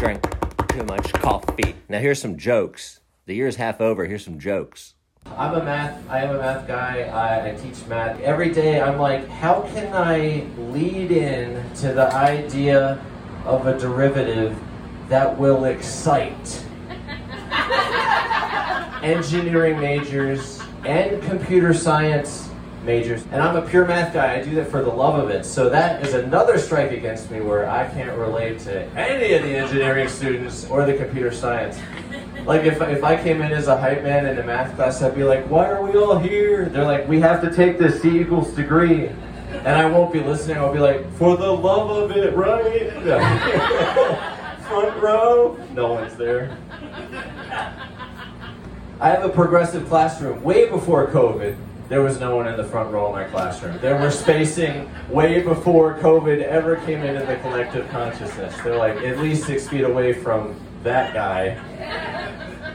drank too much coffee. Now here's some jokes. The year's half over. Here's some jokes. I'm a math. I am a math guy. I, I teach math every day. I'm like, how can I lead in to the idea of a derivative that will excite engineering majors and computer science majors. And I'm a pure math guy. I do that for the love of it. So that is another strike against me where I can't relate to any of the engineering students or the computer science. Like if, if I came in as a hype man in a math class, I'd be like, why are we all here? They're like, we have to take this C equals degree. And I won't be listening. I'll be like, for the love of it, right? Front row. No one's there. I have a progressive classroom. Way before COVID, there was no one in the front row of my classroom. There were spacing way before COVID ever came into the collective consciousness. They're like at least six feet away from that guy.